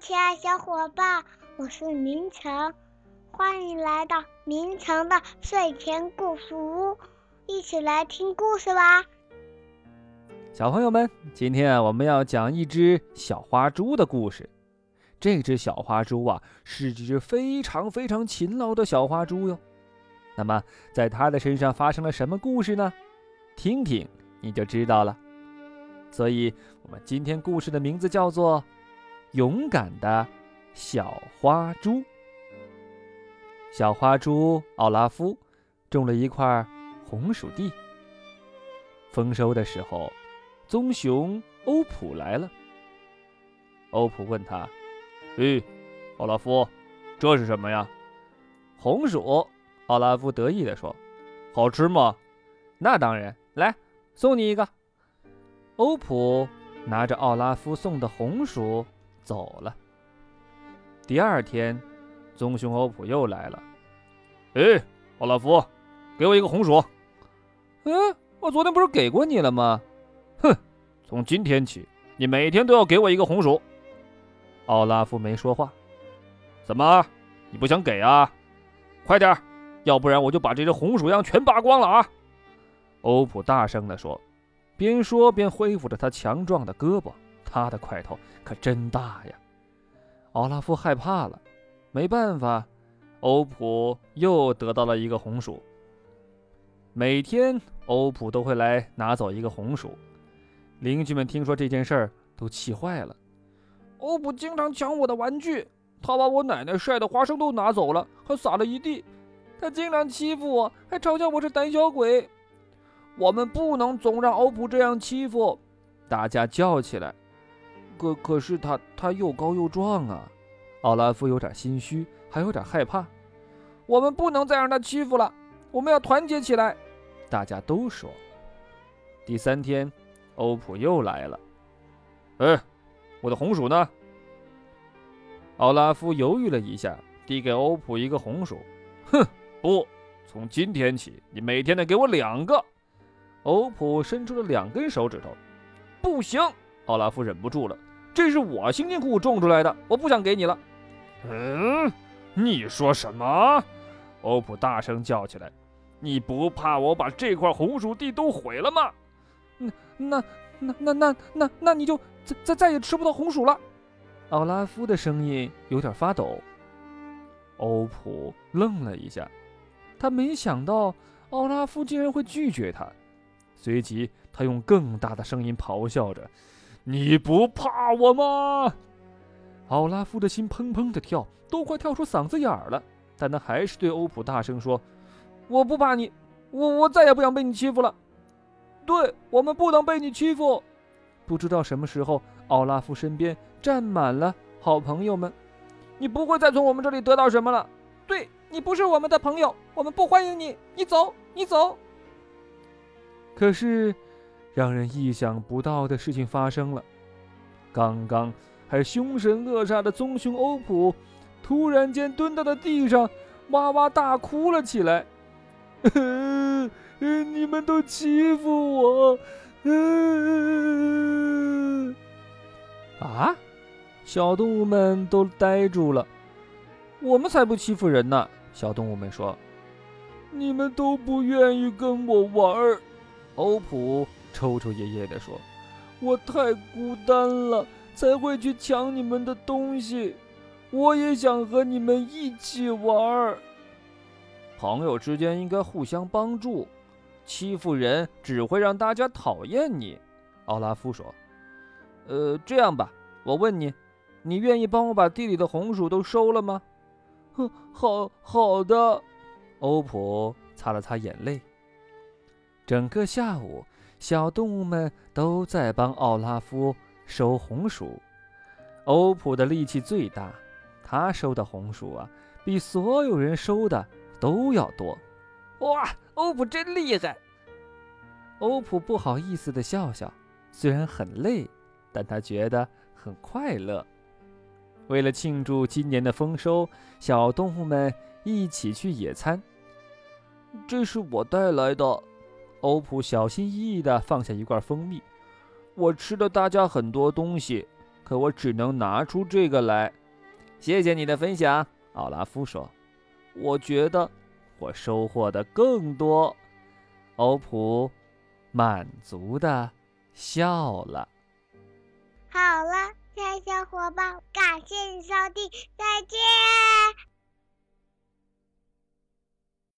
亲爱小伙伴，我是明成，欢迎来到明成的睡前故事屋，一起来听故事吧。小朋友们，今天啊，我们要讲一只小花猪的故事。这只小花猪啊，是只非常非常勤劳的小花猪哟。那么，在它的身上发生了什么故事呢？听听你就知道了。所以，我们今天故事的名字叫做。勇敢的小花猪，小花猪奥拉夫种了一块红薯地。丰收的时候，棕熊欧普来了。欧普问他：“嘿，奥拉夫，这是什么呀？”“红薯。”奥拉夫得意地说。“好吃吗？”“那当然。”“来，送你一个。”欧普拿着奥拉夫送的红薯。走了。第二天，棕熊欧普又来了。哎，奥拉夫，给我一个红薯。嗯，我昨天不是给过你了吗？哼，从今天起，你每天都要给我一个红薯。奥拉夫没说话。怎么，你不想给啊？快点，要不然我就把这只红薯秧全拔光了啊！欧普大声地说，边说边恢复着他强壮的胳膊。他的块头可真大呀！奥拉夫害怕了，没办法，欧普又得到了一个红薯。每天，欧普都会来拿走一个红薯。邻居们听说这件事儿，都气坏了。欧普经常抢我的玩具，他把我奶奶晒的花生豆拿走了，还撒了一地。他经常欺负我，还嘲笑我是胆小鬼。我们不能总让欧普这样欺负！大家叫起来。可可是他他又高又壮啊，奥拉夫有点心虚，还有点害怕。我们不能再让他欺负了，我们要团结起来。大家都说。第三天，欧普又来了。哎，我的红薯呢？奥拉夫犹豫了一下，递给欧普一个红薯。哼，不，从今天起，你每天得给我两个。欧普伸出了两根手指头。不行。奥拉夫忍不住了，这是我辛辛苦苦种出来的，我不想给你了。嗯，你说什么？欧普大声叫起来：“你不怕我把这块红薯地都毁了吗？”那、那、那、那、那、那、那你就再、再、再也吃不到红薯了。奥拉夫的声音有点发抖。欧普愣了一下，他没想到奥拉夫竟然会拒绝他，随即他用更大的声音咆哮着。你不怕我吗？奥拉夫的心砰砰的跳，都快跳出嗓子眼儿了。但他还是对欧普大声说：“我不怕你，我我再也不想被你欺负了。对我们不能被你欺负。”不知道什么时候，奥拉夫身边站满了好朋友们。你不会再从我们这里得到什么了。对你不是我们的朋友，我们不欢迎你。你走，你走。可是。让人意想不到的事情发生了。刚刚还凶神恶煞的棕熊欧普，突然间蹲到了地上，哇哇大哭了起来。你们都欺负我！啊！小动物们都呆住了。我们才不欺负人呢！小动物们说。你们都不愿意跟我玩儿。欧普。抽抽噎噎地说：“我太孤单了，才会去抢你们的东西。我也想和你们一起玩儿。朋友之间应该互相帮助，欺负人只会让大家讨厌你。”奥拉夫说：“呃，这样吧，我问你，你愿意帮我把地里的红薯都收了吗？”“哼，好好的。”欧普擦了擦眼泪。整个下午。小动物们都在帮奥拉夫收红薯，欧普的力气最大，他收的红薯啊，比所有人收的都要多。哇，欧普真厉害！欧普不好意思的笑笑，虽然很累，但他觉得很快乐。为了庆祝今年的丰收，小动物们一起去野餐。这是我带来的。欧普小心翼翼地放下一罐蜂蜜，我吃了大家很多东西，可我只能拿出这个来。谢谢你的分享，奥拉夫说。我觉得我收获的更多。欧普满足的笑了。好了，亲爱小伙伴，感谢你收听，再见。